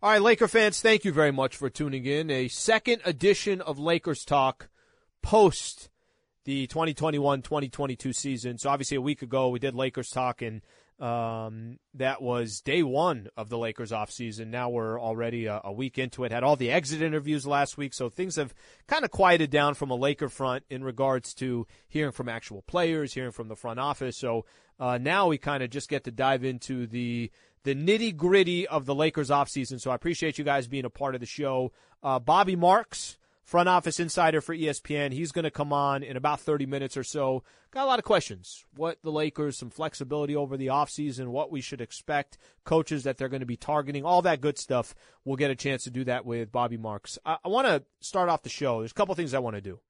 All right, Laker fans, thank you very much for tuning in. A second edition of Lakers Talk post the 2021-2022 season. So obviously a week ago we did Lakers talk and um, that was day one of the Lakers offseason. Now we're already a, a, week into it. Had all the exit interviews last week, so things have kind of quieted down from a Laker front in regards to hearing from actual players, hearing from the front office. So uh, now we kind of just get to dive into the the nitty gritty of the Lakers offseason. So I appreciate you guys being a part of the show. Uh, Bobby Marks front office insider for ESPN. He's going to come on in about 30 minutes or so. Got a lot of questions. What the Lakers, some flexibility over the offseason, what we should expect, coaches that they're going to be targeting, all that good stuff. We'll get a chance to do that with Bobby Marks. I, I want to start off the show. There's a couple things I want to do.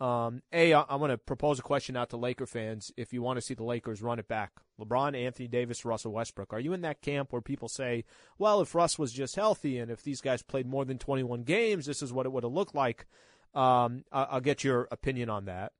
Um, a, I'm going to propose a question out to Laker fans. If you want to see the Lakers run it back, LeBron, Anthony Davis, Russell Westbrook, are you in that camp where people say, well, if Russ was just healthy and if these guys played more than 21 games, this is what it would have looked like? Um, I'll get your opinion on that.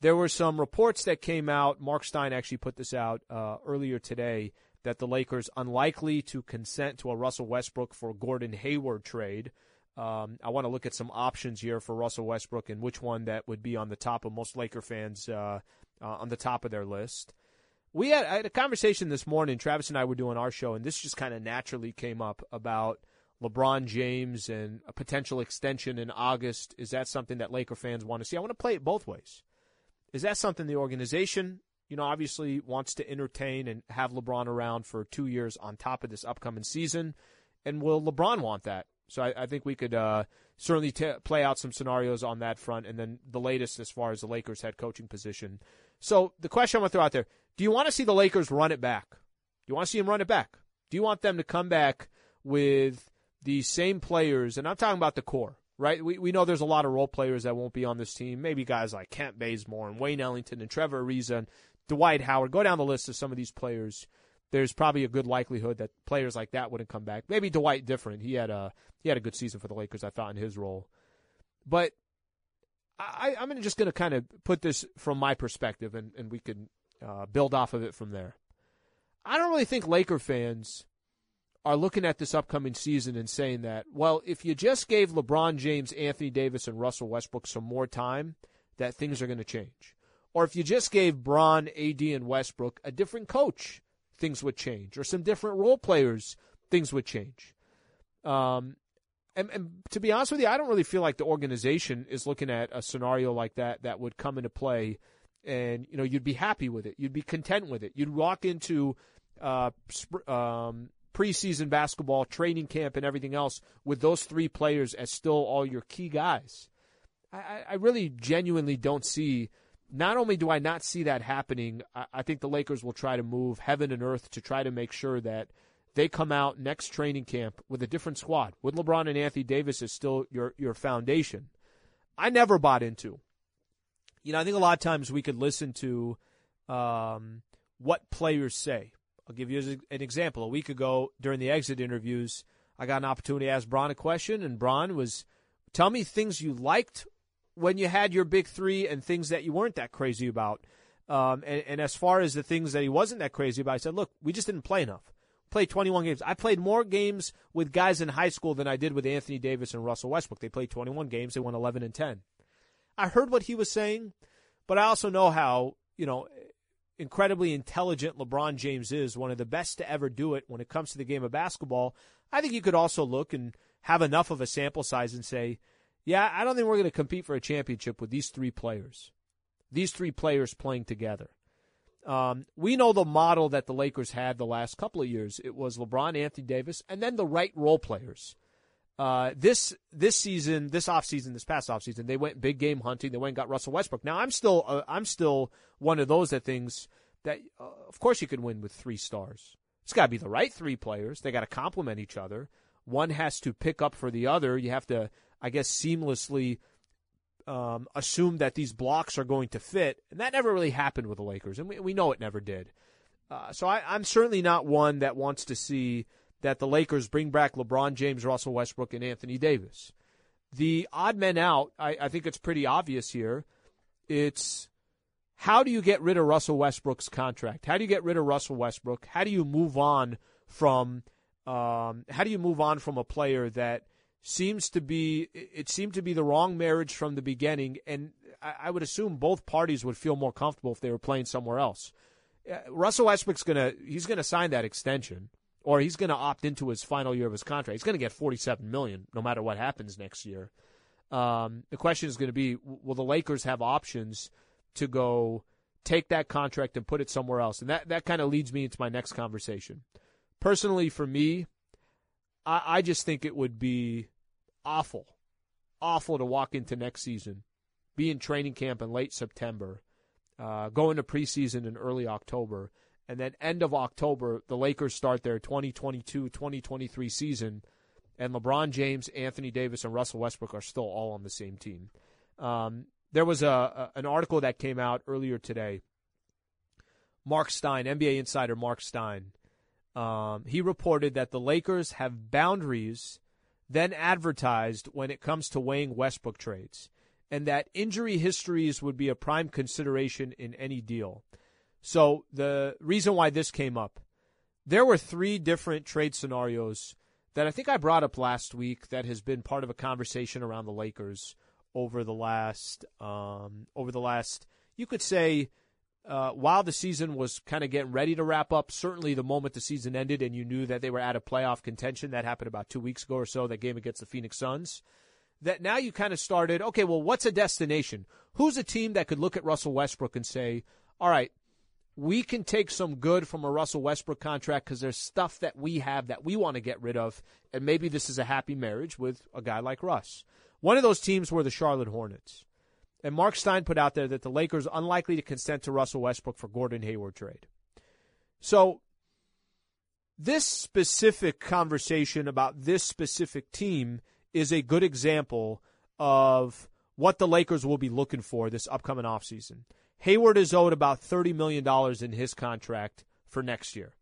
There were some reports that came out. Mark Stein actually put this out uh, earlier today that the Lakers unlikely to consent to a Russell Westbrook for Gordon Hayward trade. Um, I want to look at some options here for Russell Westbrook and which one that would be on the top of most Laker fans uh, uh, on the top of their list. We had, had, a conversation this morning. Travis and I were doing our show, and this just kind of naturally came up about LeBron James and a potential extension in August. Is that something that Laker fans want to see? I want to play it both ways. Is that something the organization, you know, obviously wants to entertain and have LeBron around for two years on top of this upcoming season? And will LeBron want that? So I, I think we could uh, certainly t- play out some scenarios on that front, and then the latest as far as the Lakers head coaching position. So the question I'm going to throw out there: Do you want to see the Lakers run it back? Do you want to see them run it back? Do you want them to come back with the same players? And I'm talking about the core, right? We we know there's a lot of role players that won't be on this team. Maybe guys like Kent Bazemore and Wayne Ellington and Trevor Ariza and Dwight Howard. Go down the list of some of these players there's probably a good likelihood that players like that wouldn't come back. Maybe Dwight different. He had a he had a good season for the Lakers, I thought, in his role. But I, I'm just going to kind of put this from my perspective, and, and we can uh, build off of it from there. I don't really think Laker fans are looking at this upcoming season and saying that, well, if you just gave LeBron James, Anthony Davis, and Russell Westbrook some more time, that things are going to change. Or if you just gave Braun, AD, and Westbrook a different coach, things would change, or some different role players, things would change. Um, and, and to be honest with you, I don't really feel like the organization is looking at a scenario like that that would come into play, and you know you'd be happy with it, you'd be content with it, you'd walk into uh, um, preseason basketball, training camp, and everything else with those three players as still all your key guys. I, I really genuinely don't see not only do I not see that happening, I, I think the Lakers will try to move heaven and earth to try to make sure that they come out next training camp with a different squad. With LeBron and Anthony Davis is still your your foundation. I never bought into. You know, I think a lot of times we could listen to um, what players say. I'll give you an example. A week ago during the exit interviews, I got an opportunity to ask Bron a question, and Bron was, "Tell me things you liked when you had your big three and things that you weren't that crazy about. Um, and, and, as far as the things that he wasn't that crazy about, I said, look, we just didn't play enough. Played 21 games. I played more games with guys in high school than I did with Anthony Davis and Russell Westbrook. They played 21 games. They won 11 and 10. I heard what he was saying, but I also know how, you know, incredibly intelligent LeBron James is, one of the best to ever do it when it comes to the game of basketball. I think you could also look and have enough of a sample size and say, yeah, I don't think we're going to compete for a championship with these three players. These three players playing together. Um, we know the model that the Lakers had the last couple of years. It was LeBron, Anthony Davis, and then the right role players. Uh, this this season, this offseason, this past offseason, they went big game hunting. They went and got Russell Westbrook. Now I'm still uh, I'm still one of those that thinks that uh, of course you can win with three stars. It's got to be the right three players. They got to complement each other. One has to pick up for the other. You have to, I guess, seamlessly um, assume that these blocks are going to fit, and that never really happened with the Lakers, and we, we know it never did. Uh, so I, I'm certainly not one that wants to see that the Lakers bring back LeBron James, Russell Westbrook, and Anthony Davis. The odd men out, I, I think it's pretty obvious here. It's how do you get rid of Russell Westbrook's contract? How do you get rid of Russell Westbrook? How do you move on from um, how do you move on from a player that seems to be it seemed to be the wrong marriage from the beginning, and I, would assume both parties would feel more comfortable if they were playing somewhere else. Uh, Russell Westbrook's gonna he's gonna sign that extension, or he's gonna opt into his final year of his contract. He's gonna get forty seven million no matter what happens next year. Um, the question is going to be: Will the Lakers have options to go take that contract and put it somewhere else? And that that kind of leads me into my next conversation. Personally, for me, I, I just think it would be awful, awful to walk into next season, be in training camp in late September, uh, go into preseason in early October, and then end of October, the Lakers start their 2022 2023 season, and LeBron James, Anthony Davis, and Russell Westbrook are still all on the same team. Um, there was a, a, an article that came out earlier today. Mark Stein, NBA insider Mark Stein, um, he reported that the Lakers have boundaries then advertised when it comes to weighing Westbrook trades, and that injury histories would be a prime consideration in any deal. So the reason why this came up, there were three different trade scenarios that I think I brought up last week that has been part of a conversation around the Lakers over the last um, over the last you could say uh, while the season was kind of getting ready to wrap up, certainly the moment the season ended and you knew that they were out of playoff contention, that happened about two weeks ago or so, that game against the Phoenix Suns, that now you kind of started, okay, well, what's a destination? Who's a team that could look at Russell Westbrook and say, all right, we can take some good from a Russell Westbrook contract because there's stuff that we have that we want to get rid of, and maybe this is a happy marriage with a guy like Russ. One of those teams were the Charlotte Hornets. And Mark Stein put out there that the Lakers are unlikely to consent to Russell Westbrook for Gordon Hayward trade. So this specific conversation about this specific team is a good example of what the Lakers will be looking for this upcoming offseason. Hayward is owed about $30 million in his contract for next year.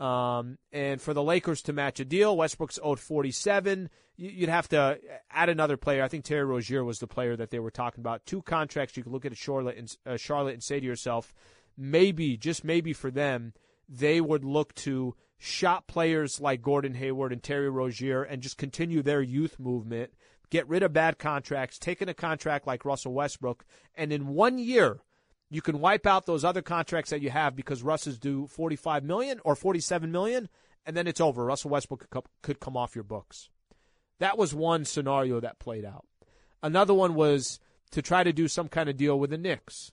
Um, and for the Lakers to match a deal, Westbrook's owed 47. You'd have to add another player. I think Terry Rozier was the player that they were talking about. Two contracts. You could look at Charlotte and, uh, Charlotte and say to yourself, maybe, just maybe for them, they would look to shop players like Gordon Hayward and Terry Rozier and just continue their youth movement, get rid of bad contracts, take in a contract like Russell Westbrook, and in one year – you can wipe out those other contracts that you have because Russ is due 45 million or 47 million and then it's over. Russell Westbrook could come off your books. That was one scenario that played out. Another one was to try to do some kind of deal with the Knicks.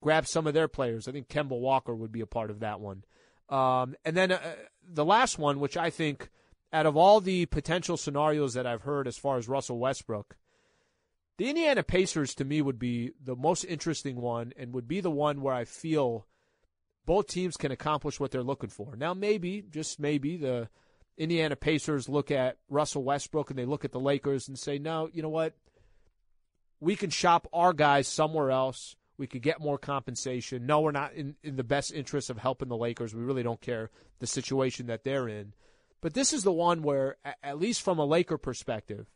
Grab some of their players. I think Kemba Walker would be a part of that one. Um, and then uh, the last one, which I think, out of all the potential scenarios that I've heard as far as Russell Westbrook, the Indiana Pacers to me would be the most interesting one and would be the one where I feel both teams can accomplish what they're looking for. Now, maybe, just maybe, the Indiana Pacers look at Russell Westbrook and they look at the Lakers and say, no, you know what? We can shop our guys somewhere else. We could get more compensation. No, we're not in, in the best interest of helping the Lakers. We really don't care the situation that they're in. But this is the one where, at least from a Laker perspective,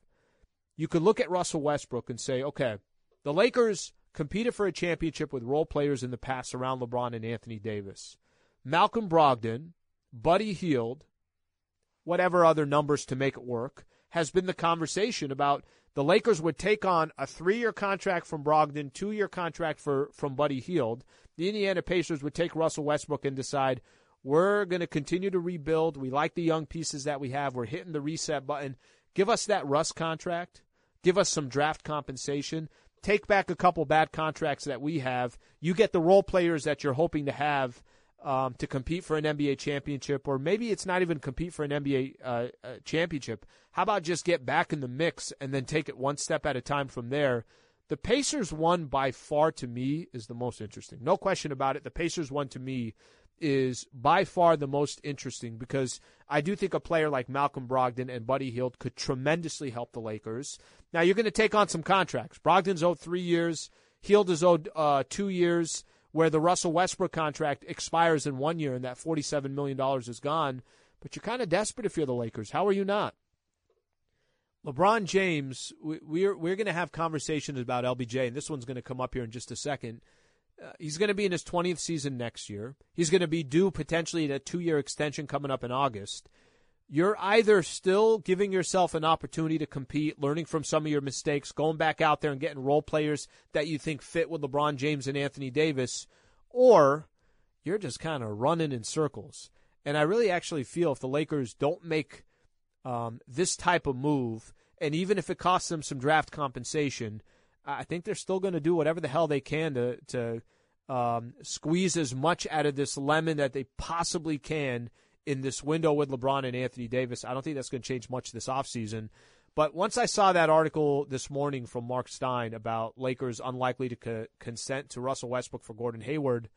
you could look at Russell Westbrook and say, okay, the Lakers competed for a championship with role players in the past around LeBron and Anthony Davis. Malcolm Brogdon, Buddy Hield, whatever other numbers to make it work, has been the conversation about the Lakers would take on a three-year contract from Brogdon, two-year contract for from Buddy Hield. The Indiana Pacers would take Russell Westbrook and decide we're going to continue to rebuild. We like the young pieces that we have. We're hitting the reset button. Give us that Russ contract give us some draft compensation, take back a couple bad contracts that we have. You get the role players that you're hoping to have um, to compete for an NBA championship, or maybe it's not even compete for an NBA uh, uh, championship. How about just get back in the mix and then take it one step at a time from there? The Pacers one by far to me is the most interesting. No question about it. The Pacers one to me is by far the most interesting because I do think a player like Malcolm Brogdon and Buddy Hield could tremendously help the Lakers. Now you're going to take on some contracts. Brogdon's owed three years. Hield is owed uh, two years. Where the Russell Westbrook contract expires in one year and that $47 million is gone. But you're kind of desperate if you're the Lakers. How are you not? LeBron James, we're we're going to have conversations about LBJ, and this one's going to come up here in just a second. Uh, he's going to be in his 20th season next year. He's going to be due potentially a two year extension coming up in August. You're either still giving yourself an opportunity to compete, learning from some of your mistakes, going back out there and getting role players that you think fit with LeBron James and Anthony Davis, or you're just kind of running in circles. And I really actually feel if the Lakers don't make um, this type of move, and even if it costs them some draft compensation, I think they're still going to do whatever the hell they can to to um, squeeze as much out of this lemon that they possibly can in this window with LeBron and Anthony Davis. I don't think that's going to change much this offseason. But once I saw that article this morning from Mark Stein about Lakers unlikely to co- consent to Russell Westbrook for Gordon Hayward,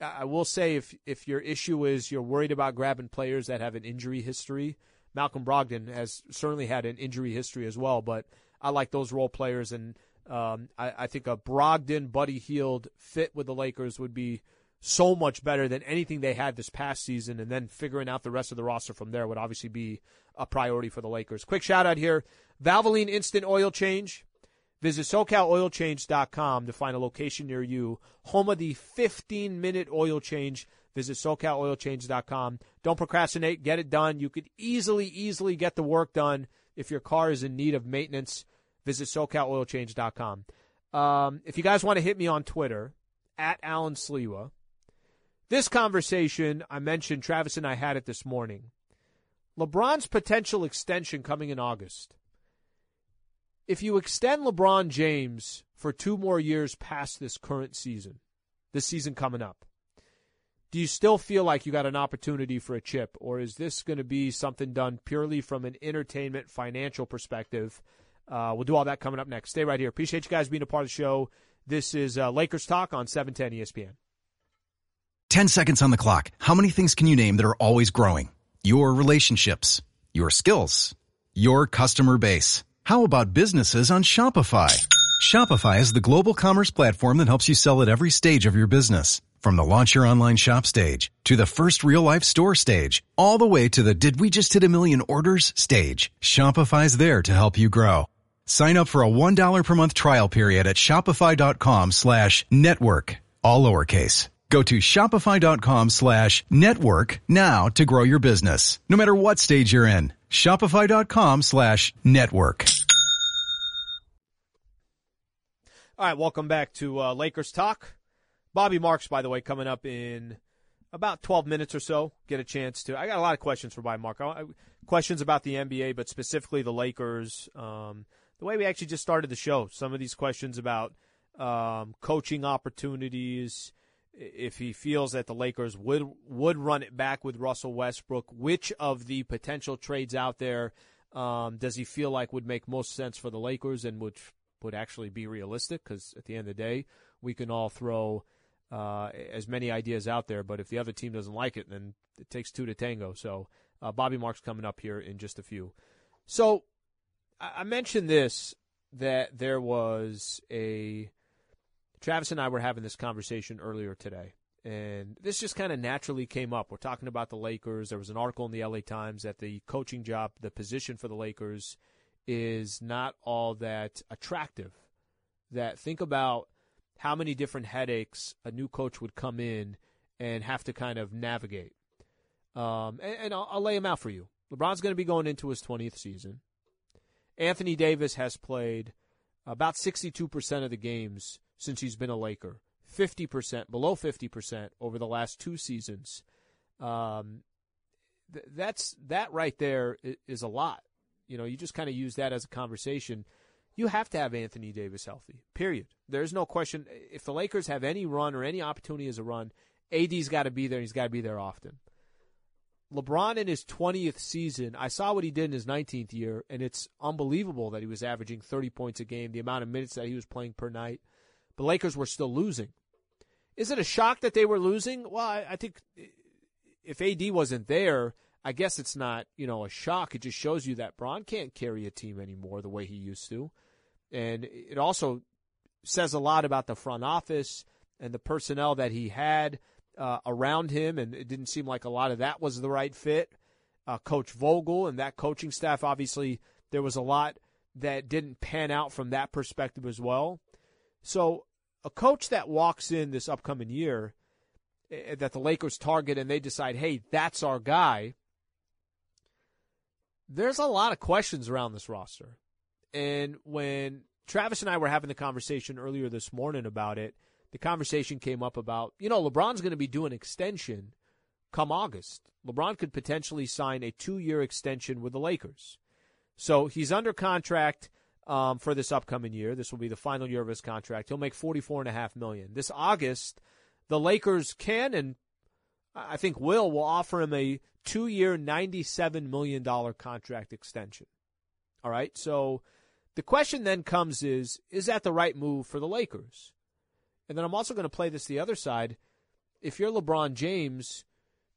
I will say if if your issue is you're worried about grabbing players that have an injury history, Malcolm Brogdon has certainly had an injury history as well. But I like those role players, and um, I, I, think a Brogdon, Buddy Hield fit with the Lakers would be so much better than anything they had this past season. And then figuring out the rest of the roster from there would obviously be a priority for the Lakers. Quick shout out here Valvoline Instant Oil Change. Visit SoCalOilChange.com to find a location near you. Home of the 15 minute oil change. Visit SoCalOilChange.com. Don't procrastinate. Get it done. You could easily, easily get the work done if your car is in need of maintenance. Visit SoCalOilChange.com. Um, if you guys want to hit me on Twitter, at Alan Sliwa, this conversation I mentioned, Travis and I had it this morning. LeBron's potential extension coming in August if you extend LeBron James for two more years past this current season, this season coming up, do you still feel like you got an opportunity for a chip, or is this going to be something done purely from an entertainment financial perspective? Uh, we'll do all that coming up next. Stay right here. Appreciate you guys being a part of the show. This is uh, Lakers Talk on 710 ESPN. 10 seconds on the clock. How many things can you name that are always growing? Your relationships, your skills, your customer base. How about businesses on Shopify? Shopify is the global commerce platform that helps you sell at every stage of your business. From the launch your online shop stage to the first real life store stage, all the way to the did we just hit a million orders stage. Shopify's there to help you grow. Sign up for a $1 per month trial period at shopify.com slash network, all lowercase. Go to shopify.com slash network now to grow your business, no matter what stage you're in. Shopify.com slash network. All right, welcome back to uh, Lakers Talk. Bobby Marks, by the way, coming up in about 12 minutes or so. Get a chance to. I got a lot of questions for Bobby Mark. I, questions about the NBA, but specifically the Lakers. Um, the way we actually just started the show. Some of these questions about um, coaching opportunities. If he feels that the Lakers would would run it back with Russell Westbrook, which of the potential trades out there um, does he feel like would make most sense for the Lakers and which would actually be realistic because at the end of the day, we can all throw uh, as many ideas out there, but if the other team doesn't like it, then it takes two to tango. So uh, Bobby Marks coming up here in just a few. So I mentioned this that there was a Travis and I were having this conversation earlier today, and this just kind of naturally came up. We're talking about the Lakers. There was an article in the LA Times that the coaching job, the position for the Lakers is not all that attractive. That think about how many different headaches a new coach would come in and have to kind of navigate. Um, and, and I'll, I'll lay them out for you. LeBron's going to be going into his 20th season. Anthony Davis has played about 62% of the games since he's been a Laker, 50%, below 50% over the last two seasons. Um, th- that's that right there is a lot. You know, you just kind of use that as a conversation. You have to have Anthony Davis healthy. Period. There's no question. If the Lakers have any run or any opportunity as a run, AD's got to be there. He's got to be there often. LeBron in his 20th season, I saw what he did in his 19th year, and it's unbelievable that he was averaging 30 points a game, the amount of minutes that he was playing per night. The Lakers were still losing. Is it a shock that they were losing? Well, I, I think if AD wasn't there, I guess it's not, you know, a shock. It just shows you that Bron can't carry a team anymore the way he used to. And it also says a lot about the front office and the personnel that he had uh, around him, and it didn't seem like a lot of that was the right fit. Uh, Coach Vogel and that coaching staff, obviously, there was a lot that didn't pan out from that perspective as well. So, a coach that walks in this upcoming year uh, that the Lakers target and they decide, hey, that's our guy, there's a lot of questions around this roster. And when Travis and I were having the conversation earlier this morning about it, the conversation came up about, you know, LeBron's going to be doing extension come August. LeBron could potentially sign a two year extension with the Lakers. So he's under contract um, for this upcoming year. This will be the final year of his contract. He'll make 44.5 million. This August, the Lakers can and I think will will offer him a two year ninety seven million dollar contract extension. All right. So the question then comes is is that the right move for the Lakers? And then I'm also going to play this the other side. If you're LeBron James,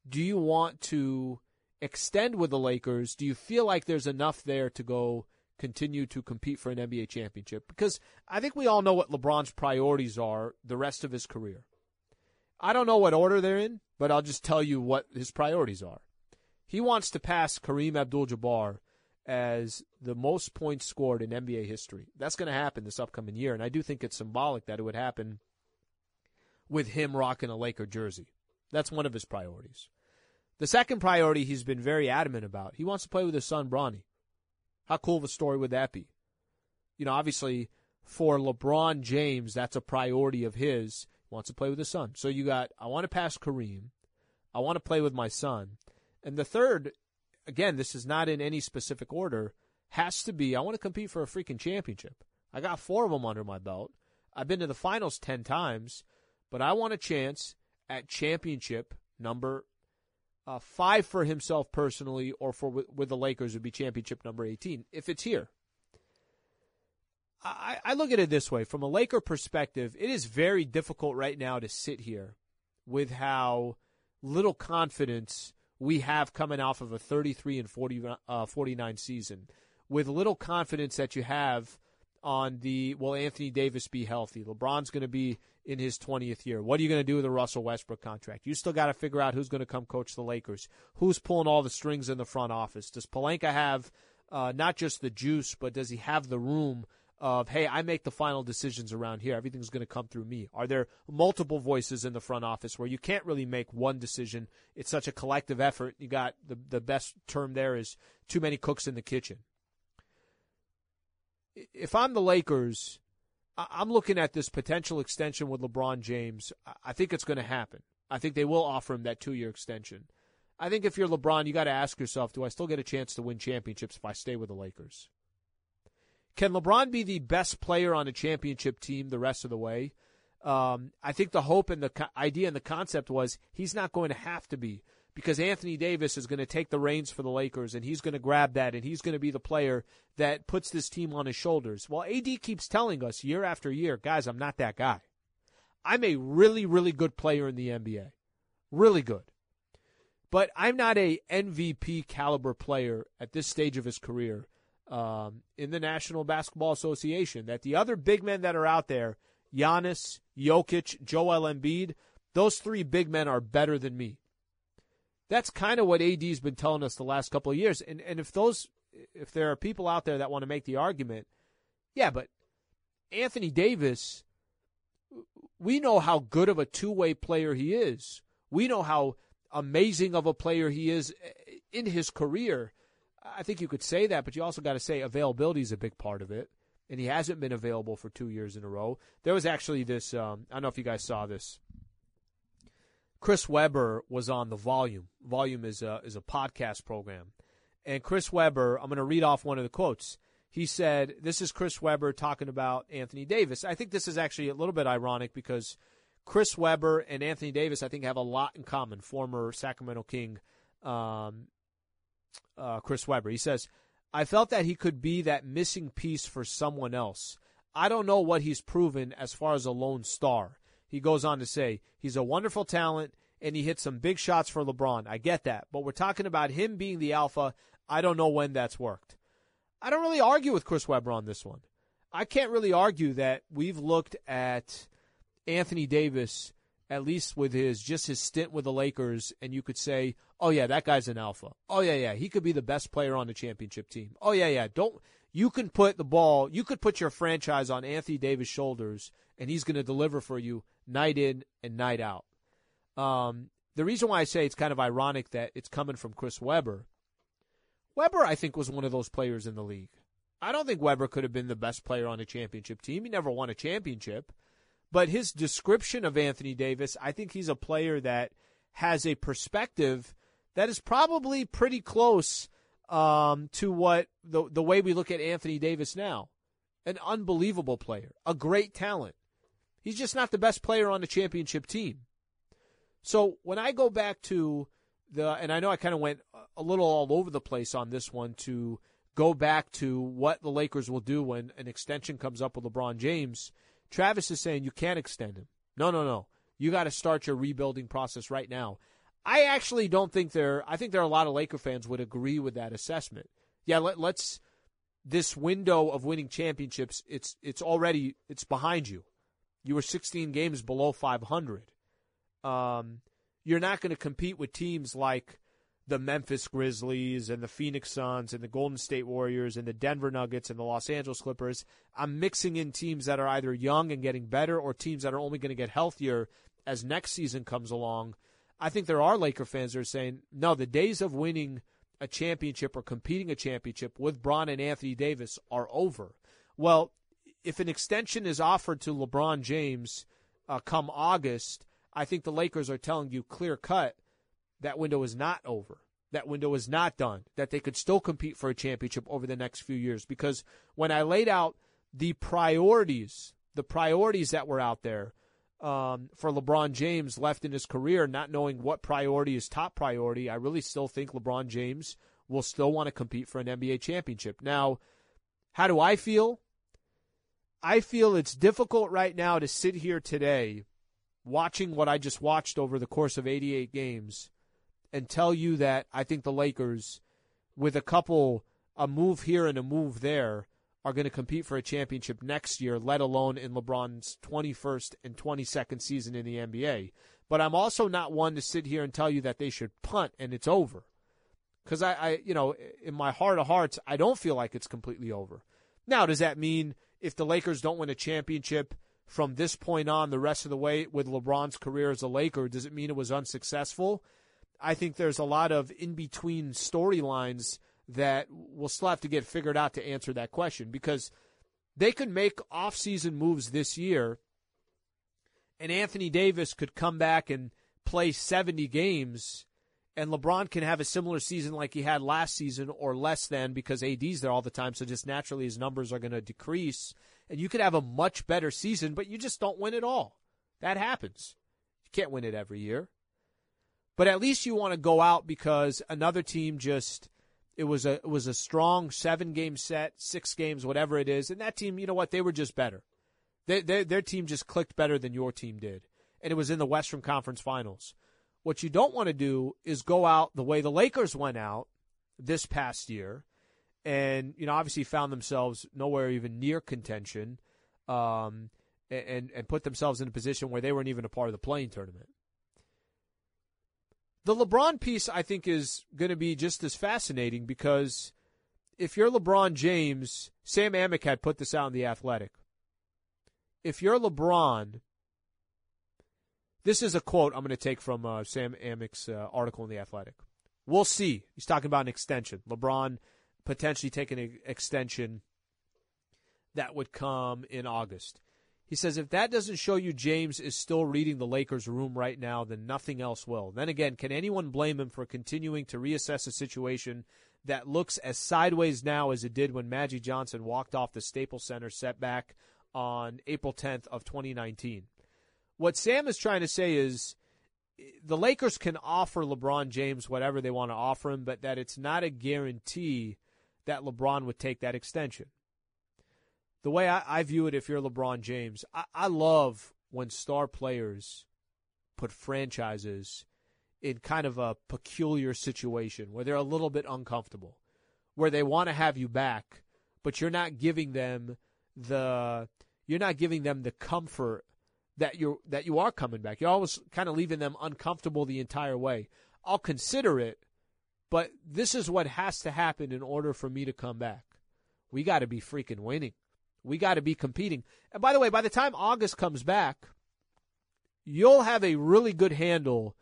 do you want to extend with the Lakers? Do you feel like there's enough there to go continue to compete for an NBA championship? Because I think we all know what LeBron's priorities are the rest of his career. I don't know what order they're in, but I'll just tell you what his priorities are. He wants to pass Kareem Abdul Jabbar as the most points scored in NBA history. That's going to happen this upcoming year, and I do think it's symbolic that it would happen with him rocking a Laker jersey. That's one of his priorities. The second priority he's been very adamant about. He wants to play with his son Bronny. How cool of a story would that be? You know, obviously for LeBron James, that's a priority of his. He wants to play with his son. So you got I want to pass Kareem. I want to play with my son. And the third again, this is not in any specific order, has to be I want to compete for a freaking championship. I got four of them under my belt. I've been to the finals 10 times, but I want a chance at championship number uh, five for himself personally, or for with the Lakers would be championship number 18 if it's here. I, I look at it this way from a Laker perspective, it is very difficult right now to sit here with how little confidence we have coming off of a 33 and 40, uh, 49 season with little confidence that you have on the will Anthony Davis be healthy? LeBron's going to be in his 20th year. What are you going to do with the Russell Westbrook contract? You still got to figure out who's going to come coach the Lakers. Who's pulling all the strings in the front office? Does Pelinka have uh, not just the juice, but does he have the room of, hey, I make the final decisions around here. Everything's going to come through me. Are there multiple voices in the front office where you can't really make one decision? It's such a collective effort. You got the, the best term there is too many cooks in the kitchen. If I'm the Lakers, I'm looking at this potential extension with LeBron James. I think it's going to happen. I think they will offer him that two year extension. I think if you're LeBron, you got to ask yourself, do I still get a chance to win championships if I stay with the Lakers? Can LeBron be the best player on a championship team the rest of the way? Um, I think the hope and the co- idea and the concept was he's not going to have to be because Anthony Davis is going to take the reins for the Lakers and he's going to grab that and he's going to be the player that puts this team on his shoulders. Well, AD keeps telling us year after year, guys, I'm not that guy. I'm a really, really good player in the NBA. Really good. But I'm not a MVP caliber player at this stage of his career um, in the National Basketball Association that the other big men that are out there, Giannis, Jokic, Joel Embiid, those three big men are better than me. That's kind of what AD's been telling us the last couple of years. And and if those if there are people out there that want to make the argument, yeah, but Anthony Davis, we know how good of a two-way player he is. We know how amazing of a player he is in his career. I think you could say that, but you also got to say availability is a big part of it. And he hasn't been available for two years in a row. There was actually this, um, I don't know if you guys saw this. Chris Webber was on the Volume. Volume is a, is a podcast program. And Chris Webber, I'm going to read off one of the quotes. He said, This is Chris Webber talking about Anthony Davis. I think this is actually a little bit ironic because Chris Webber and Anthony Davis, I think, have a lot in common. Former Sacramento King um, uh, Chris Webber. He says, I felt that he could be that missing piece for someone else. I don't know what he's proven as far as a lone star. He goes on to say, he's a wonderful talent and he hits some big shots for LeBron. I get that. But we're talking about him being the alpha. I don't know when that's worked. I don't really argue with Chris Webber on this one. I can't really argue that we've looked at Anthony Davis, at least with his just his stint with the Lakers, and you could say, oh yeah, that guy's an alpha. Oh yeah, yeah, he could be the best player on the championship team. Oh yeah, yeah. Don't you can put the ball, you could put your franchise on Anthony Davis' shoulders, and he's going to deliver for you night in and night out. Um, the reason why I say it's kind of ironic that it's coming from Chris Webber. Webber, I think, was one of those players in the league. I don't think Webber could have been the best player on a championship team. He never won a championship. But his description of Anthony Davis, I think he's a player that has a perspective that is probably pretty close um, to what the the way we look at Anthony Davis now. An unbelievable player, a great talent. He's just not the best player on the championship team. So when I go back to the, and I know I kind of went a little all over the place on this one to go back to what the Lakers will do when an extension comes up with LeBron James. Travis is saying you can't extend him. No, no, no. You got to start your rebuilding process right now. I actually don't think there. I think there are a lot of Laker fans would agree with that assessment. Yeah, let, let's. This window of winning championships, it's it's already it's behind you. You were 16 games below 500. Um, you're not going to compete with teams like the Memphis Grizzlies and the Phoenix Suns and the Golden State Warriors and the Denver Nuggets and the Los Angeles Clippers. I'm mixing in teams that are either young and getting better or teams that are only going to get healthier as next season comes along. I think there are Laker fans that are saying, no, the days of winning a championship or competing a championship with Bron and Anthony Davis are over. Well, if an extension is offered to LeBron James uh, come August, I think the Lakers are telling you clear cut that window is not over. That window is not done. That they could still compete for a championship over the next few years. Because when I laid out the priorities, the priorities that were out there um, for LeBron James left in his career, not knowing what priority is top priority, I really still think LeBron James will still want to compete for an NBA championship. Now, how do I feel? I feel it's difficult right now to sit here today watching what I just watched over the course of 88 games and tell you that I think the Lakers, with a couple, a move here and a move there, are going to compete for a championship next year, let alone in LeBron's 21st and 22nd season in the NBA. But I'm also not one to sit here and tell you that they should punt and it's over. Because I, I, you know, in my heart of hearts, I don't feel like it's completely over. Now, does that mean if the Lakers don't win a championship from this point on the rest of the way with LeBron's career as a Laker, does it mean it was unsuccessful? I think there's a lot of in between storylines that we'll still have to get figured out to answer that question because they could make off-season moves this year, and Anthony Davis could come back and play 70 games, and LeBron can have a similar season like he had last season or less than because AD's there all the time, so just naturally his numbers are going to decrease, and you could have a much better season, but you just don't win it all. That happens. You can't win it every year. But at least you want to go out because another team just it was a it was a strong seven game set, six games, whatever it is, and that team, you know what, they were just better. They, they, their team just clicked better than your team did, and it was in the Western Conference Finals. What you don't want to do is go out the way the Lakers went out this past year, and you know obviously found themselves nowhere even near contention, um, and and put themselves in a position where they weren't even a part of the play-in tournament. The LeBron piece, I think, is going to be just as fascinating because if you're LeBron James, Sam Amick had put this out in The Athletic. If you're LeBron, this is a quote I'm going to take from uh, Sam Amick's uh, article in The Athletic. We'll see. He's talking about an extension. LeBron potentially taking an extension that would come in August. He says, if that doesn't show you James is still reading the Lakers' room right now, then nothing else will. Then again, can anyone blame him for continuing to reassess a situation that looks as sideways now as it did when Magic Johnson walked off the Staples Center setback on April 10th of 2019? What Sam is trying to say is the Lakers can offer LeBron James whatever they want to offer him, but that it's not a guarantee that LeBron would take that extension. The way I, I, view it, if you're LeBron James, I, I, love when star players put franchises in kind of a peculiar situation where they're a little bit uncomfortable, where they want to have you back, but you're not giving them the you're not giving them the comfort that you're that you are coming back. You're always kind of leaving them uncomfortable the entire way. I'll consider it, but this is what has to happen in order for me to come back. We got to be freaking winning. We got to be competing. And by the way, by the time August comes back, you'll have a really good handle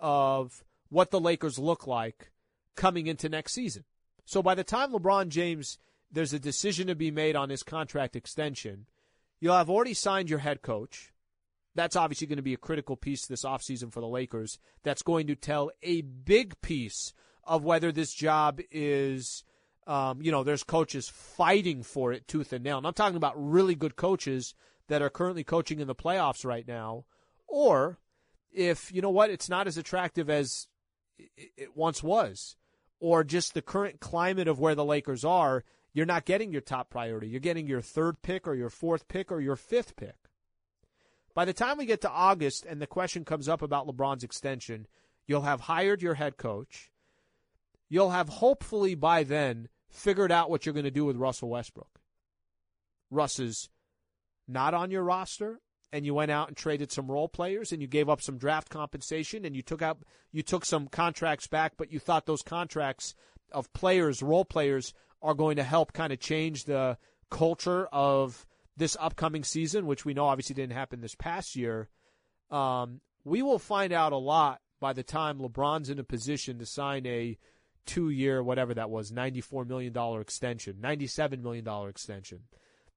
of what the Lakers look like coming into next season. So by the time LeBron James, there's a decision to be made on his contract extension, you'll have already signed your head coach. That's obviously going to be a critical piece this offseason for the Lakers. That's going to tell a big piece of whether this job is, um, you know, there's coaches fighting for it tooth and nail. And I'm talking about really good coaches that are currently coaching in the playoffs right now or if, you know what, it's not as attractive as it once was, or just the current climate of where the Lakers are, you're not getting your top priority. You're getting your third pick or your fourth pick or your fifth pick. By the time we get to August and the question comes up about LeBron's extension, you'll have hired your head coach. You'll have hopefully by then figured out what you're going to do with Russell Westbrook. Russ is not on your roster and you went out and traded some role players and you gave up some draft compensation and you took out you took some contracts back, but you thought those contracts of players, role players, are going to help kind of change the culture of this upcoming season, which we know obviously didn't happen this past year. Um, we will find out a lot by the time LeBron's in a position to sign a two year, whatever that was, $94 million extension, $97 million extension.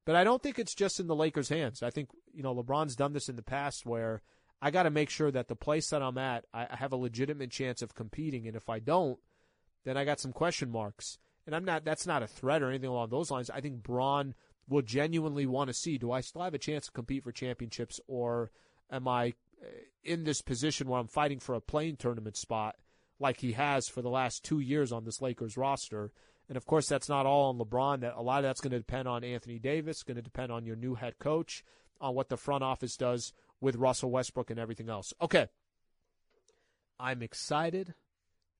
But I don't think it's just in the Lakers' hands. I think, you know, LeBron's done this in the past where I got to make sure that the place that I'm at, I have a legitimate chance of competing. And if I don't, then I got some question marks. And I'm not, that's not a threat or anything along those lines. I think Bron will genuinely want to see do I still have a chance to compete for championships or am I uh, in this position where I'm fighting for a play-in tournament spot like he has for the last two years on this Lakers roster? And of course, that's not all on LeBron. That a lot of that's going to depend on Anthony Davis. Going to depend on your new head coach, on what the front office does with Russell Westbrook and everything else. Okay, I'm excited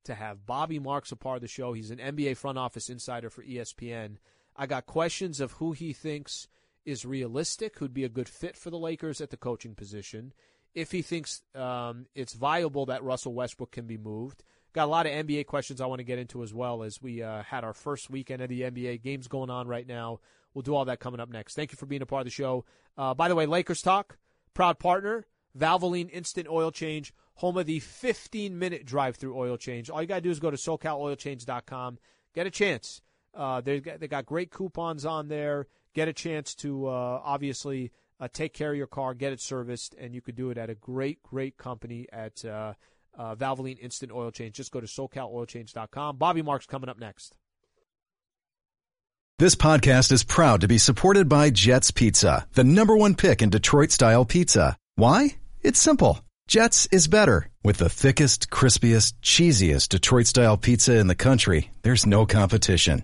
to have Bobby Marks a part of the show. He's an NBA front office insider for ESPN. I got questions of who he thinks is realistic, who'd be a good fit for the Lakers at the coaching position. If he thinks um, it's viable that Russell Westbrook can be moved, Got a lot of NBA questions I want to get into as well as we uh, had our first weekend of the NBA games going on right now. We'll do all that coming up next. Thank you for being a part of the show. Uh, by the way, Lakers Talk, proud partner, Valvoline Instant Oil Change, home of the 15 minute drive through oil change. All you got to do is go to SoCalOilChange.com. Get a chance. Uh, they got, they got great coupons on there. Get a chance to uh, obviously uh, take care of your car, get it serviced, and you could do it at a great, great company at uh, uh, Valvoline Instant Oil Change. Just go to SoCalOilChange.com. Bobby Marks coming up next. This podcast is proud to be supported by Jets Pizza, the number one pick in Detroit style pizza. Why? It's simple. Jets is better. With the thickest, crispiest, cheesiest Detroit style pizza in the country, there's no competition.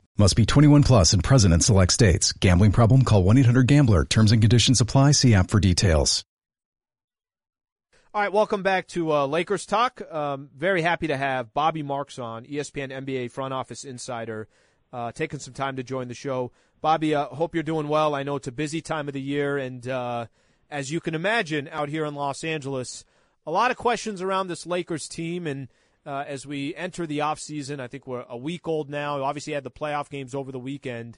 Must be 21 plus and present in select states. Gambling problem? Call 1-800-GAMBLER. Terms and conditions apply. See app for details. All right, welcome back to uh, Lakers Talk. Um, very happy to have Bobby Marks on, ESPN NBA front office insider, uh, taking some time to join the show. Bobby, uh, hope you're doing well. I know it's a busy time of the year, and uh, as you can imagine, out here in Los Angeles, a lot of questions around this Lakers team and – uh, as we enter the offseason. I think we're a week old now. Obviously, had the playoff games over the weekend.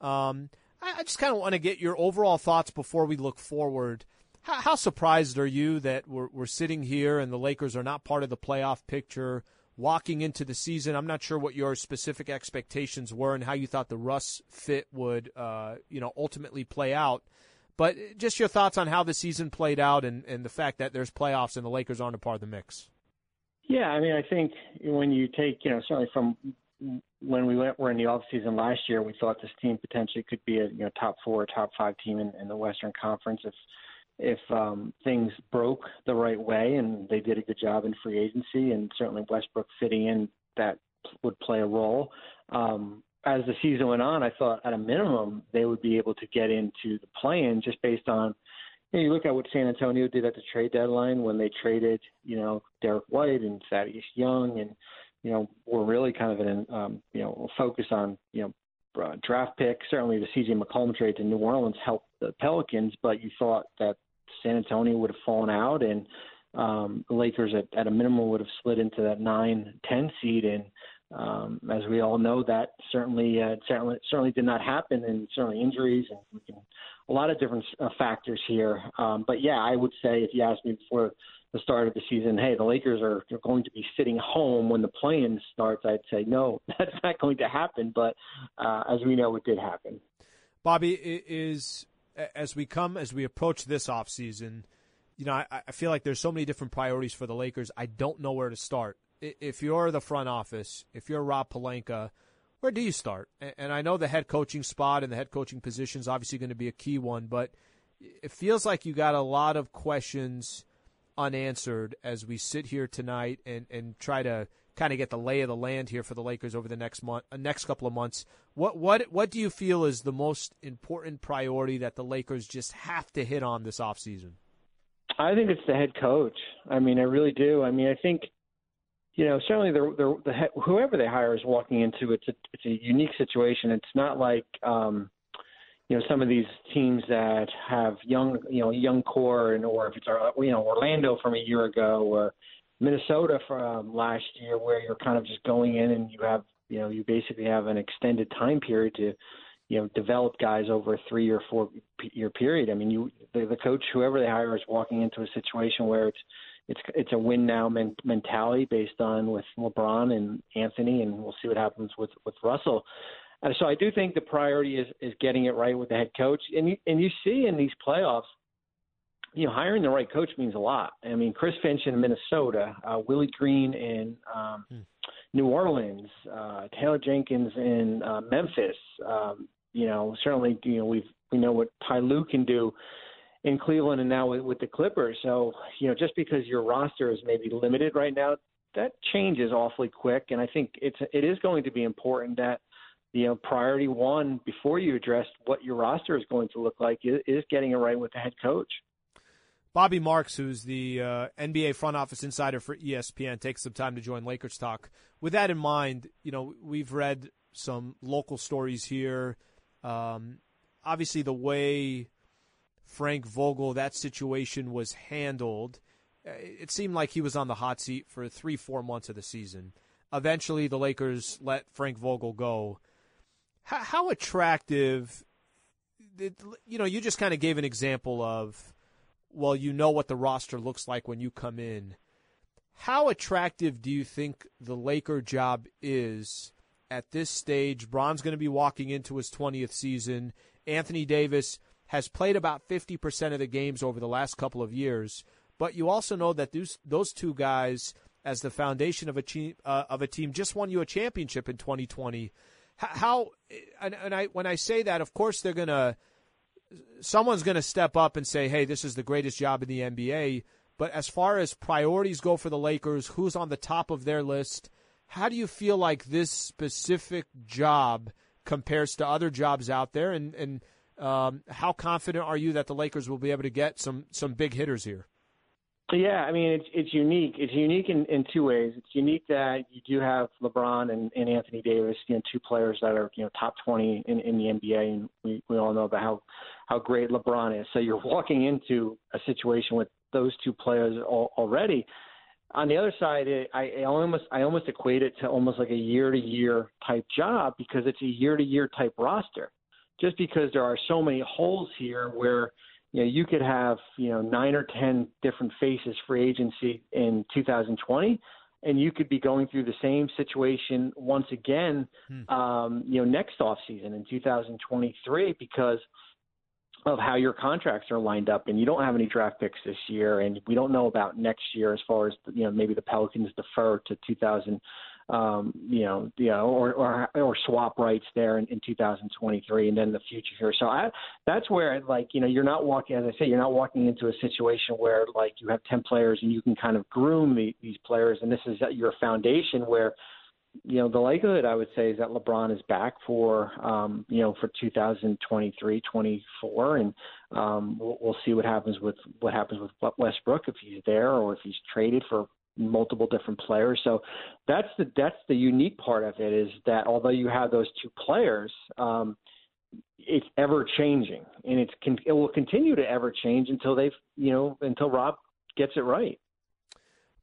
Um, I, I just kind of want to get your overall thoughts before we look forward. How, how surprised are you that we're, we're sitting here and the Lakers are not part of the playoff picture? walking into the season. I'm not sure what your specific expectations were and how you thought the Russ fit would, uh, you know, ultimately play out. But just your thoughts on how the season played out and, and the fact that there's playoffs and the Lakers aren't a part of the mix. Yeah, I mean, I think when you take, you know, certainly from when we went were in the off season last year, we thought this team potentially could be a you know top four, top five team in, in the Western Conference if if um, things broke the right way, and they did a good job in free agency, and certainly Westbrook fitting in that would play a role. Um, as the season went on, I thought at a minimum they would be able to get into the play-in just based on. You, you look at what San Antonio did at the trade deadline when they traded, you know, Derrick White and Thaddeus Young, and you know, were really kind of an, um, you know, focus on, you know, uh, draft picks. Certainly, the C.J. McCollum trade to New Orleans helped the Pelicans, but you thought that San Antonio would have fallen out, and um, the Lakers at, at a minimum would have slid into that nine ten seed. And um, as we all know, that certainly uh, certainly certainly did not happen, and certainly injuries and we can, a lot of different uh, factors here. Um, but yeah, I would say if you asked me before the start of the season, hey, the Lakers are, going to be sitting home when the play-in starts, I'd say no, that's not going to happen. But uh, as we know, it did happen. Bobby is as we come as we approach this off season, you know, I, I feel like there's so many different priorities for the Lakers. I don't know where to start. If you're the front office, if you're Rob Pelinka, where do you start? And I know the head coaching spot and the head coaching position is obviously going to be a key one, but it feels like you got a lot of questions unanswered as we sit here tonight and, and try to kind of get the lay of the land here for the Lakers over the next month, next couple of months. What what what do you feel is the most important priority that the Lakers just have to hit on this offseason? I think it's the head coach. I mean, I really do. I mean, I think you know certainly the, the, the whoever they hire is walking into it's a it's a unique situation. It's not like um, you know some of these teams that have young you know young core and or if it's our you know Orlando from a year ago or Minnesota from last year, where you're kind of just going in and you have, you know, you basically have an extended time period to, you know, develop guys over a three or four year period. I mean, you the, the coach, whoever they hire, is walking into a situation where it's it's it's a win now men- mentality based on with LeBron and Anthony, and we'll see what happens with with Russell. And so I do think the priority is is getting it right with the head coach, and you and you see in these playoffs you know, hiring the right coach means a lot. I mean, Chris Finch in Minnesota, uh, Willie Green in um, hmm. New Orleans, uh, Taylor Jenkins in uh, Memphis. Um, you know, certainly, you know, we've we know what Ty Lue can do in Cleveland and now with, with the Clippers. So, you know, just because your roster is maybe limited right now, that changes awfully quick. And I think it's it is going to be important that you know priority one before you address what your roster is going to look like is, getting it right with the head coach. Bobby Marks, who's the uh, NBA front office insider for ESPN, takes some time to join Lakers Talk. With that in mind, you know we've read some local stories here. Um, obviously, the way Frank Vogel that situation was handled, uh, it seemed like he was on the hot seat for three, four months of the season. Eventually, the Lakers let Frank Vogel go. How, how attractive? you know, you just kind of gave an example of well, you know what the roster looks like when you come in. How attractive do you think the Laker job is at this stage? Bron's going to be walking into his 20th season. Anthony Davis has played about 50% of the games over the last couple of years, but you also know that those those two guys as the foundation of a team uh, of a team just won you a championship in 2020. How, and, and I when I say that, of course they're going to someone's going to step up and say, hey, this is the greatest job in the NBA. But as far as priorities go for the Lakers, who's on the top of their list? How do you feel like this specific job compares to other jobs out there? And, and um, how confident are you that the Lakers will be able to get some, some big hitters here? Yeah, I mean it's it's unique. It's unique in, in two ways. It's unique that you do have LeBron and, and Anthony Davis, you know, two players that are you know top twenty in, in the NBA, and we, we all know about how how great LeBron is. So you're walking into a situation with those two players already. On the other side, I, I almost I almost equate it to almost like a year to year type job because it's a year to year type roster. Just because there are so many holes here where you know you could have you know nine or ten different faces free agency in 2020 and you could be going through the same situation once again hmm. um, you know next off season in 2023 because of how your contracts are lined up and you don't have any draft picks this year and we don't know about next year as far as you know maybe the Pelicans defer to 2000 um, you know, you know, or, or or swap rights there in, in 2023, and then the future here. So I, that's where like you know you're not walking, as I say, you're not walking into a situation where like you have 10 players and you can kind of groom the, these players, and this is your foundation where you know, the likelihood I would say is that LeBron is back for, um, you know, for 2023, 24, and um, we'll, we'll see what happens with what happens with Westbrook if he's there or if he's traded for multiple different players. So that's the that's the unique part of it is that although you have those two players, um, it's ever changing, and it's it will continue to ever change until they've you know until Rob gets it right.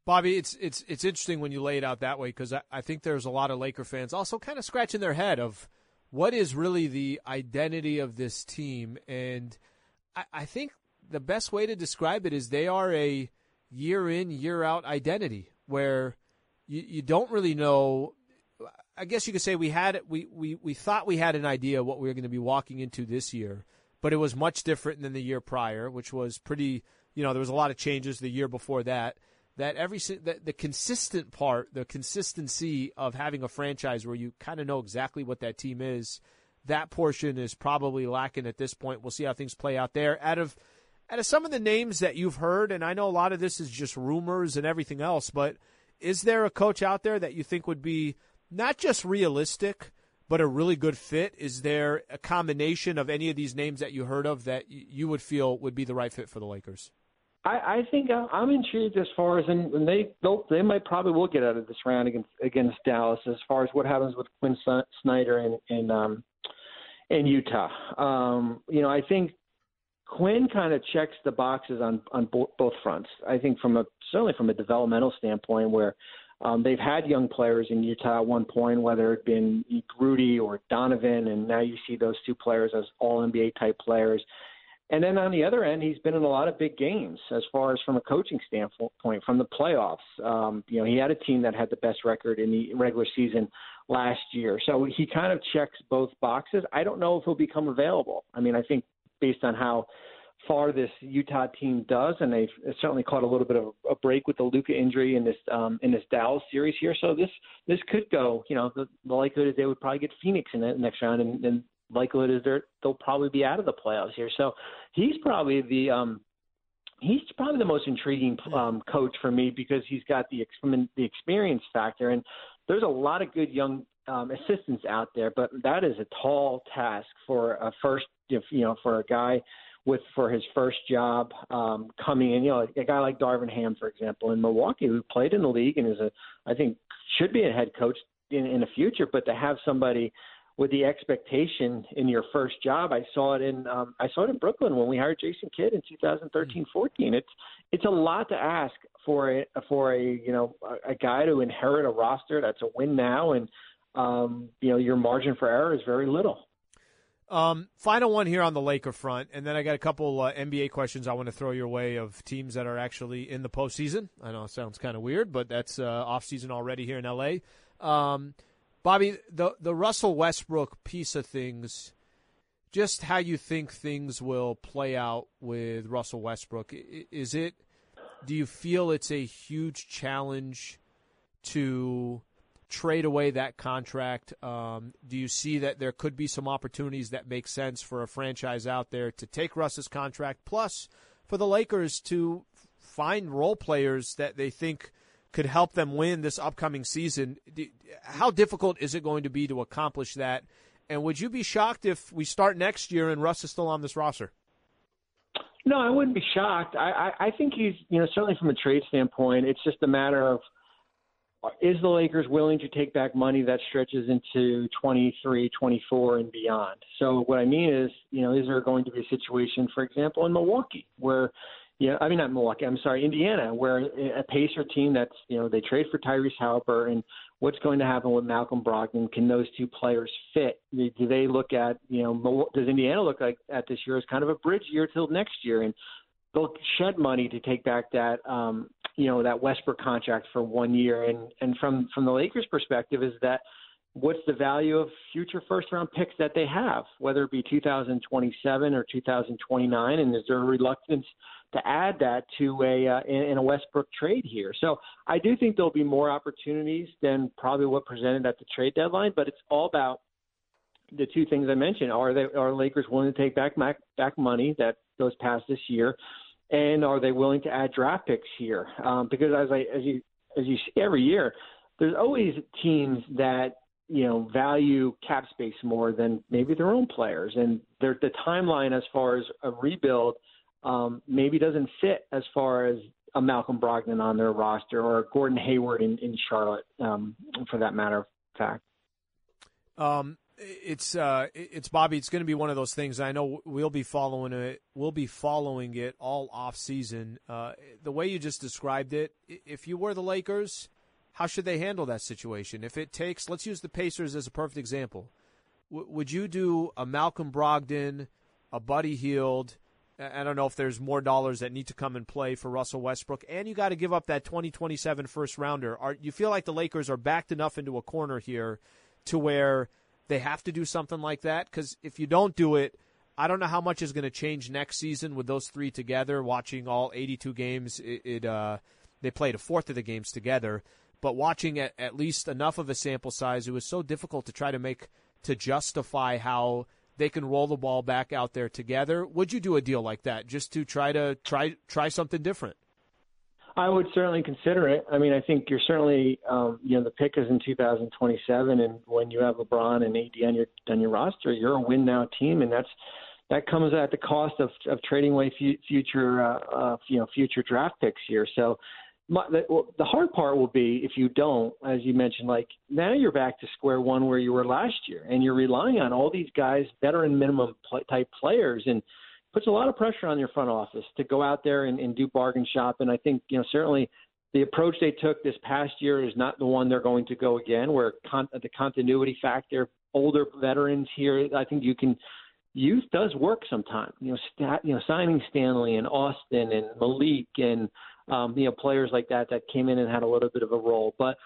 Bobby, it's it's it's interesting when you lay it out that way because I, I think there's a lot of Laker fans also kind of scratching their head of what is really the identity of this team, and I, I think the best way to describe it is they are a year in, year out identity where you, you don't really know. I guess you could say we had we, we, we thought we had an idea what we were going to be walking into this year, but it was much different than the year prior, which was pretty. You know, there was a lot of changes the year before that. That every that the consistent part, the consistency of having a franchise where you kind of know exactly what that team is, that portion is probably lacking at this point. We'll see how things play out there. Out of out of some of the names that you've heard, and I know a lot of this is just rumors and everything else, but is there a coach out there that you think would be not just realistic, but a really good fit? Is there a combination of any of these names that you heard of that you would feel would be the right fit for the Lakers? I, I think I'm intrigued as far as and they they might probably will get out of this round against against Dallas as far as what happens with Quin Snyder in um, in Utah. Um, you know, I think Quin kind of checks the boxes on on bo- both fronts. I think from a certainly from a developmental standpoint, where um, they've had young players in Utah at one point, whether it been Rudy or Donovan, and now you see those two players as All NBA type players. And then on the other end, he's been in a lot of big games as far as from a coaching standpoint, from the playoffs. Um, you know, he had a team that had the best record in the regular season last year. So he kind of checks both boxes. I don't know if he'll become available. I mean, I think based on how far this Utah team does, and they've certainly caught a little bit of a break with the Luka injury in this um, in this Dallas series here. So this this could go. You know, the, the likelihood is they would probably get Phoenix in the next round, and, and likelihood is they're they'll probably be out of the playoffs here. So he's probably the um, he's probably the most intriguing um, coach for me because he's got the the experience factor, and there's a lot of good young um, assistants out there, but that is a tall task for a first, if, you know, for a guy with for his first job um, coming in. You know, a guy like Darvin Ham, for example, in Milwaukee, who played in the league and is a, I think, should be a head coach in, in the future. But to have somebody with the expectation in your first job, I saw it in um, I saw it in Brooklyn when we hired Jason Kidd in 2013-14. It's it's a lot to ask for a for a you know a, a guy to inherit a roster that's a win now and um, you know, your margin for error is very little. Um, final one here on the Laker front, and then I got a couple uh, NBA questions I want to throw your way of teams that are actually in the postseason. I know it sounds kind of weird, but that's uh, off season already here in LA. Um, Bobby, the the Russell Westbrook piece of things, just how you think things will play out with Russell Westbrook. Is it? Do you feel it's a huge challenge to trade away that contract? Um, do you see that there could be some opportunities that make sense for a franchise out there to take Russ's contract, plus for the Lakers to find role players that they think could help them win this upcoming season? How difficult is it going to be to accomplish that? And would you be shocked if we start next year and Russ is still on this roster? No, I wouldn't be shocked. I, I, I think he's, you know, certainly from a trade standpoint, it's just a matter of – is the Lakers willing to take back money that stretches into 23, 24, and beyond? So what I mean is, you know, is there going to be a situation, for example, in Milwaukee where, know, I mean not Milwaukee, I'm sorry, Indiana, where a Pacer team that's, you know, they trade for Tyrese Haliburton, what's going to happen with Malcolm Brogdon? Can those two players fit? Do they look at you know does Indiana look like at this year as kind of a bridge year till next year and they'll shed money to take back that um, you know that Westbrook contract for one year and and from from the Lakers perspective is that what's the value of future first round picks that they have, whether it be 2027 or 2029, and is there a reluctance to add that to a uh, in, in a Westbrook trade here? So I do think there'll be more opportunities than probably what presented at the trade deadline, but it's all about the two things I mentioned. Are they are Lakers willing to take back back, back money that goes past this year, and are they willing to add draft picks here? Um, because as I as you as you see every year, there's always teams that you know value cap space more than maybe their own players, and the timeline as far as a rebuild um, maybe doesn't fit as far as a Malcolm Brogdon on their roster or Gordon Hayward in, in Charlotte, um, for that matter of fact. Um, it's uh, it's Bobby. It's going to be one of those things. I know we'll be following it. We'll be following it all off season. Uh, the way you just described it, if you were the Lakers, how should they handle that situation? If it takes, let's use the Pacers as a perfect example. W- would you do a Malcolm Brogdon, a Buddy Hield? I don't know if there's more dollars that need to come and play for Russell Westbrook, and you got to give up that 2027 first rounder. Are you feel like the Lakers are backed enough into a corner here to where they have to do something like that? Because if you don't do it, I don't know how much is going to change next season with those three together. Watching all 82 games, it, it uh, they played a fourth of the games together but watching at, at least enough of a sample size, it was so difficult to try to make to justify how they can roll the ball back out there together. Would you do a deal like that just to try to try try something different? I would certainly consider it. I mean, I think you're certainly, um, you know, the pick is in 2027, and when you have LeBron and AD on your on your roster, you're a win now team, and that's that comes at the cost of of trading away f- future, uh, uh, you know, future draft picks here. So my, the, the hard part will be if you don't, as you mentioned, like now you're back to square one where you were last year, and you're relying on all these guys, veteran minimum type players, and puts a lot of pressure on your front office to go out there and, and do bargain shop. And I think you know certainly the approach they took this past year is not the one they're going to go again. Where con- the continuity factor, older veterans here, I think you can youth does work sometimes. You know, stat, you know, signing Stanley and Austin and Malik and um, you know, players like that that came in and had a little bit of a role. But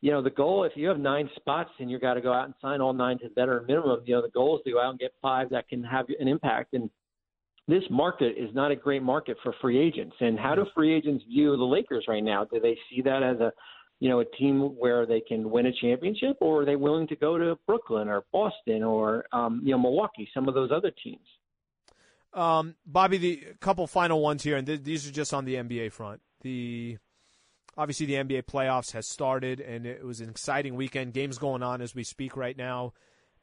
you know, the goal if you have nine spots and you got to go out and sign all nine to the veteran minimum, you know, the goal is to go out and get five that can have an impact. And this market is not a great market for free agents. And how do free agents view the Lakers right now? Do they see that as a you know, a team where they can win a championship, or are they willing to go to Brooklyn or Boston or um, you know Milwaukee, some of those other teams? Um, Bobby, the couple final ones here, and th- these are just on the NBA front. The obviously the NBA playoffs has started, and it was an exciting weekend. Games going on as we speak right now.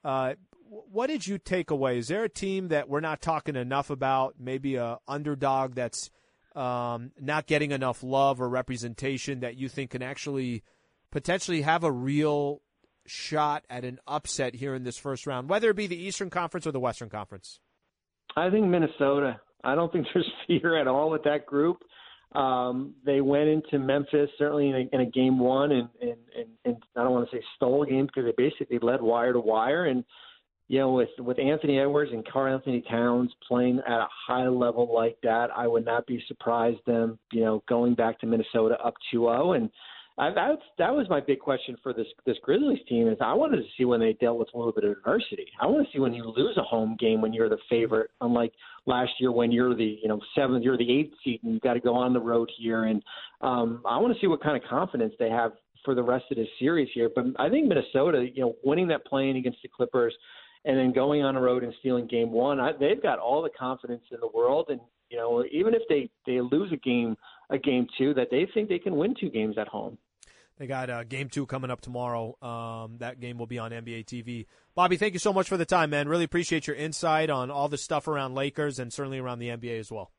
Uh, what did you take away? Is there a team that we're not talking enough about? Maybe a underdog that's um, not getting enough love or representation that you think can actually potentially have a real shot at an upset here in this first round, whether it be the Eastern Conference or the Western Conference? I think Minnesota. I don't think there's fear at all with that group. Um, they went into Memphis certainly in a, in a game one, and, and, and, and I don't want to say stole a game because they basically led wire to wire. And you know, with with Anthony Edwards and Karl-Anthony Towns playing at a high level like that, I would not be surprised them, you know, going back to Minnesota up 2-0 and I, that, that was my big question for this this Grizzlies team is I wanted to see when they dealt with a little bit of adversity. I want to see when you lose a home game when you're the favorite, unlike last year when you're the you know seventh, you're the eighth seed and you've got to go on the road here. And um, I want to see what kind of confidence they have for the rest of this series here. But I think Minnesota, you know, winning that playing against the Clippers and then going on the road and stealing game one, I, they've got all the confidence in the world. And you know, even if they they lose a game a game two, that they think they can win two games at home. They got uh, game two coming up tomorrow. Um, that game will be on NBA TV. Bobby, thank you so much for the time, man. Really appreciate your insight on all the stuff around Lakers and certainly around the NBA as well.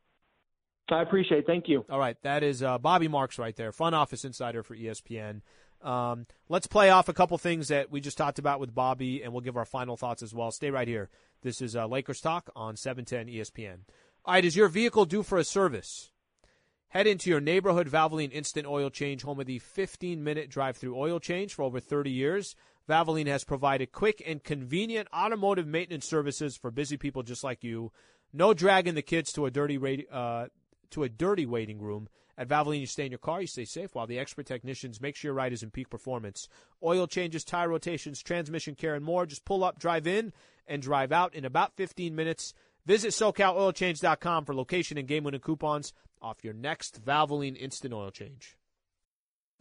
I appreciate it. Thank you. All right. That is uh, Bobby Marks right there, front office insider for ESPN. Um, let's play off a couple things that we just talked about with Bobby, and we'll give our final thoughts as well. Stay right here. This is uh, Lakers Talk on 710 ESPN. All right. Is your vehicle due for a service? Head into your neighborhood Valvoline Instant Oil Change, home of the 15 minute drive through oil change for over 30 years. Valvoline has provided quick and convenient automotive maintenance services for busy people just like you. No dragging the kids to a dirty uh, to a dirty waiting room. At Valvoline, you stay in your car, you stay safe, while the expert technicians make sure your ride is in peak performance. Oil changes, tire rotations, transmission care, and more. Just pull up, drive in, and drive out in about 15 minutes. Visit SoCalOilChange.com for location and game winning coupons off your next Valvoline instant oil change.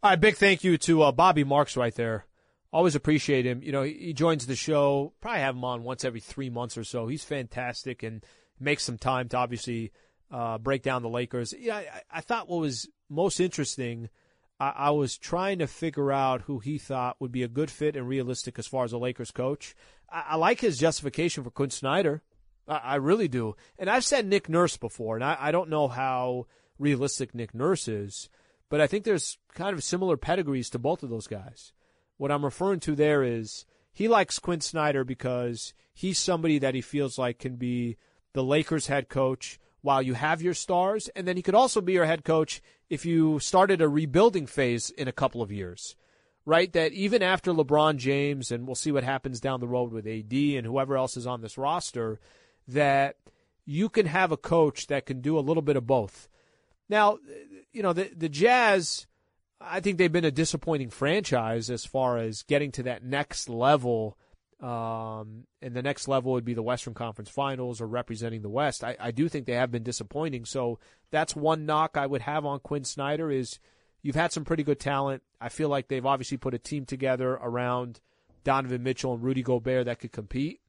All right, big thank you to uh, Bobby Marks right there. Always appreciate him. You know, he, he joins the show. Probably have him on once every three months or so. He's fantastic and makes some time to obviously uh, break down the Lakers. Yeah, I, I thought what was most interesting. I, I was trying to figure out who he thought would be a good fit and realistic as far as a Lakers coach. I, I like his justification for Quin Snyder. I, I really do. And I've said Nick Nurse before, and I, I don't know how realistic Nick Nurse is. But I think there's kind of similar pedigrees to both of those guys. What I'm referring to there is he likes Quin Snyder because he's somebody that he feels like can be the Lakers head coach while you have your stars, and then he could also be your head coach if you started a rebuilding phase in a couple of years. Right? That even after LeBron James, and we'll see what happens down the road with AD and whoever else is on this roster, that you can have a coach that can do a little bit of both. Now, you know, the the Jazz, I think they've been a disappointing franchise as far as getting to that next level. Um, and the next level would be the Western Conference Finals or representing the West. I, I do think they have been disappointing. So that's one knock I would have on Quin Snyder is you've had some pretty good talent. I feel like they've obviously put a team together around Donovan Mitchell and Rudy Gobert that could compete,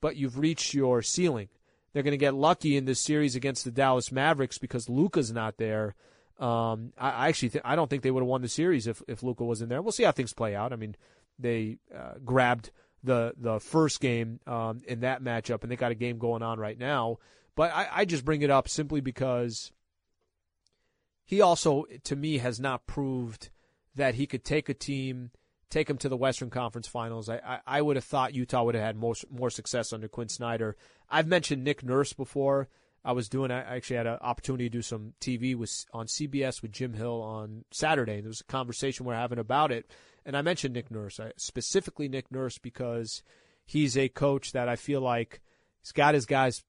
but you've reached your ceiling. They're going to get lucky in this series against the Dallas Mavericks because Luka's not there. Um, I, I, actually th- I don't think they would have won the series if if Luka was in there. We'll see how things play out. I mean, they uh, grabbed the the first game um, in that matchup, and they got a game going on right now. But I, I just bring it up simply because he also, to me, has not proved that he could take a team, take them to the Western Conference Finals. I, I, I would have thought Utah would have had more more success under Quin Snyder. I've mentioned Nick Nurse before. I was doing. I actually had an opportunity to do some TV with on CBS with Jim Hill on Saturday. And there was a conversation we're having about it, and I mentioned Nick Nurse, I, specifically Nick Nurse, because he's a coach that I feel like he's got his guys.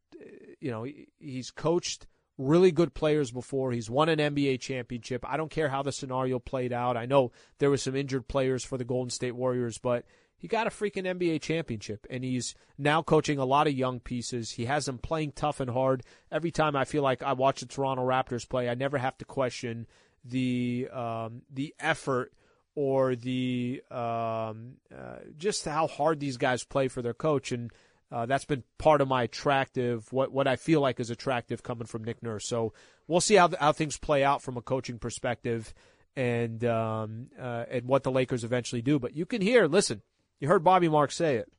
You know, he's coached really good players before. He's won an NBA championship. I don't care how the scenario played out. I know there were some injured players for the Golden State Warriors, but he got a freaking NBA championship, and he's now coaching a lot of young pieces. He has them playing tough and hard. Every time I feel like I watch the Toronto Raptors play, I never have to question the um, the effort or the um, uh, just how hard these guys play for their coach, and uh, that's been part of my attractive what what I feel like is attractive coming from Nick Nurse. So we'll see how how things play out from a coaching perspective, and um, uh, and what the Lakers eventually do. But you can hear, listen you heard Bobby Mark say it.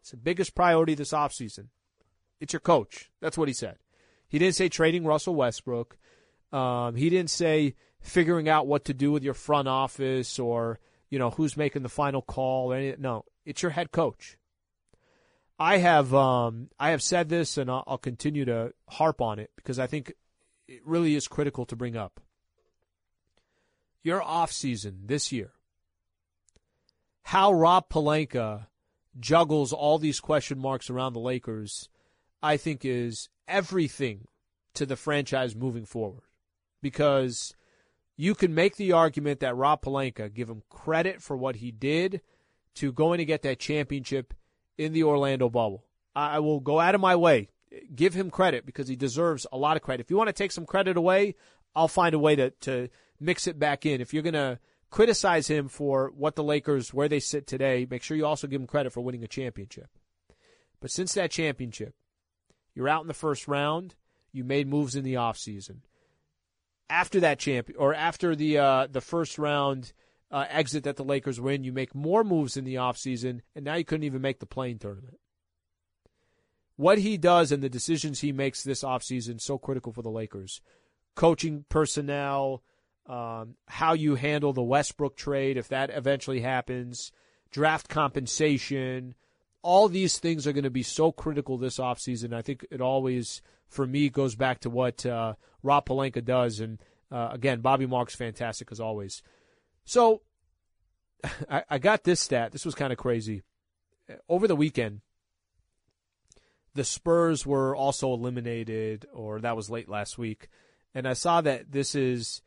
It's the biggest priority this offseason. It's your coach. That's what he said. He didn't say trading Russell Westbrook. Um, he didn't say figuring out what to do with your front office or you know who's making the final call or anything. No, it's your head coach. I have um, I have said this and I'll, I'll continue to harp on it because I think it really is critical to bring up. Your off season this year how Rob Pelinka juggles all these question marks around the Lakers, I think is everything to the franchise moving forward. Because you can make the argument that Rob Pelinka, give him credit for what he did to going to get that championship in the Orlando bubble. I will go out of my way, give him credit because he deserves a lot of credit. If you want to take some credit away, I'll find a way to, to mix it back in. If you're going to criticize him for what the Lakers, where they sit today. Make sure you also give him credit for winning a championship. But since that championship, you're out in the first round. You made moves in the offseason. after that champion or after the uh, the first round uh, exit that the Lakers win, you make more moves in the offseason, and now you couldn't even make the play-in tournament. What he does and the decisions he makes this offseason so critical for the Lakers. Coaching personnel, um, how you handle the Westbrook trade if that eventually happens, draft compensation, all these things are going to be so critical this offseason. I think it always, for me, goes back to what uh, Rob Pelinka does. And uh, again, Bobby Marks fantastic as always. So I, I got this stat. This was kind of crazy. Over the weekend, the Spurs were also eliminated, or that was late last week. And I saw that this is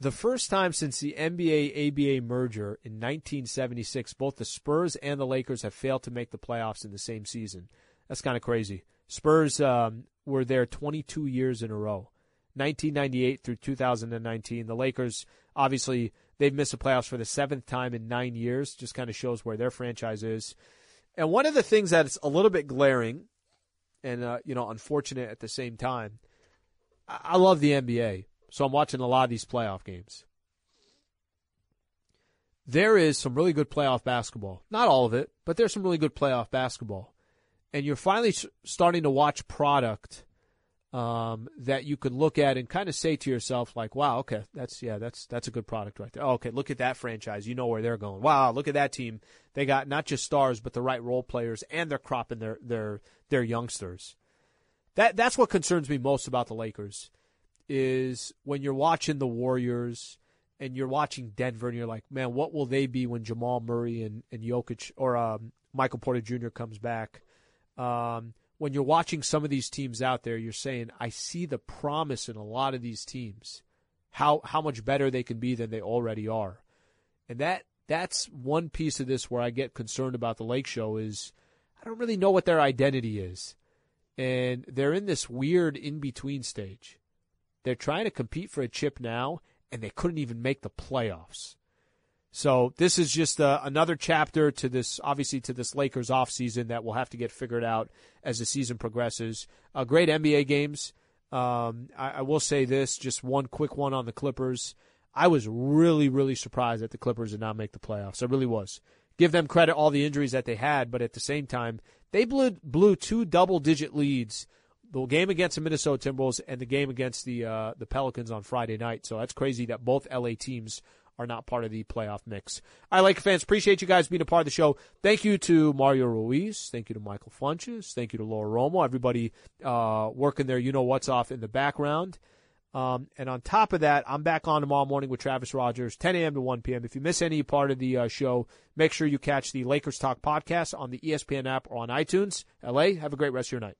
the first time since the NBA ABA merger in 1976, both the Spurs and the Lakers have failed to make the playoffs in the same season. That's kind of crazy. Spurs um, were there 22 years in a row, 1998 through 2019. The Lakers, obviously, they've missed the playoffs for the seventh time in nine years. Just kind of shows where their franchise is. And one of the things that's a little bit glaring, and uh, you know, unfortunate at the same time, I, I love the NBA so I'm watching a lot of these playoff games. There is some really good playoff basketball. Not all of it, but there's some really good playoff basketball. And you're finally starting to watch product um, that you could look at and kind of say to yourself, like, "Wow, okay, that's yeah, that's that's a good product right there." Oh, okay, look at that franchise. You know where they're going. Wow, look at that team. They got not just stars, but the right role players, and they're cropping their their their youngsters. That that's what concerns me most about the Lakers is when you're watching the Warriors and you're watching Denver and you're like, man, what will they be when Jamal Murray and, and Jokic or um, Michael Porter Jr. comes back? Um, when you're watching some of these teams out there, you're saying, I see the promise in a lot of these teams, how how much better they can be than they already are, and that that's one piece of this where I get concerned about the Lake Show is I don't really know what their identity is, and they're in this weird in between stage. They're trying to compete for a chip now, and they couldn't even make the playoffs. So this is just uh, another chapter to this, obviously to this Lakers offseason that we'll have to get figured out as the season progresses. Uh, great NBA games. Um, I, I, will say this, just one quick one on the Clippers. I was really, really surprised that the Clippers did not make the playoffs. I really was. Give them credit all the injuries that they had, but at the same time, they blew, blew two double-digit leads the game against the Minnesota Timberwolves and the game against the uh, the Pelicans on Friday night. So that's crazy that both LA teams are not part of the playoff mix. I like fans. Appreciate you guys being a part of the show. Thank you to Mario Ruiz. Thank you to Michael Funches. Thank you to Laura Romo. Everybody uh, working there. You know what's off in the background. Um, and on top of that, I'm back on tomorrow morning with Travis Rogers, 10 a.m. to 1 p.m. If you miss any part of the uh, show, make sure you catch the Lakers Talk podcast on the ESPN app or on iTunes. LA, have a great rest of your night.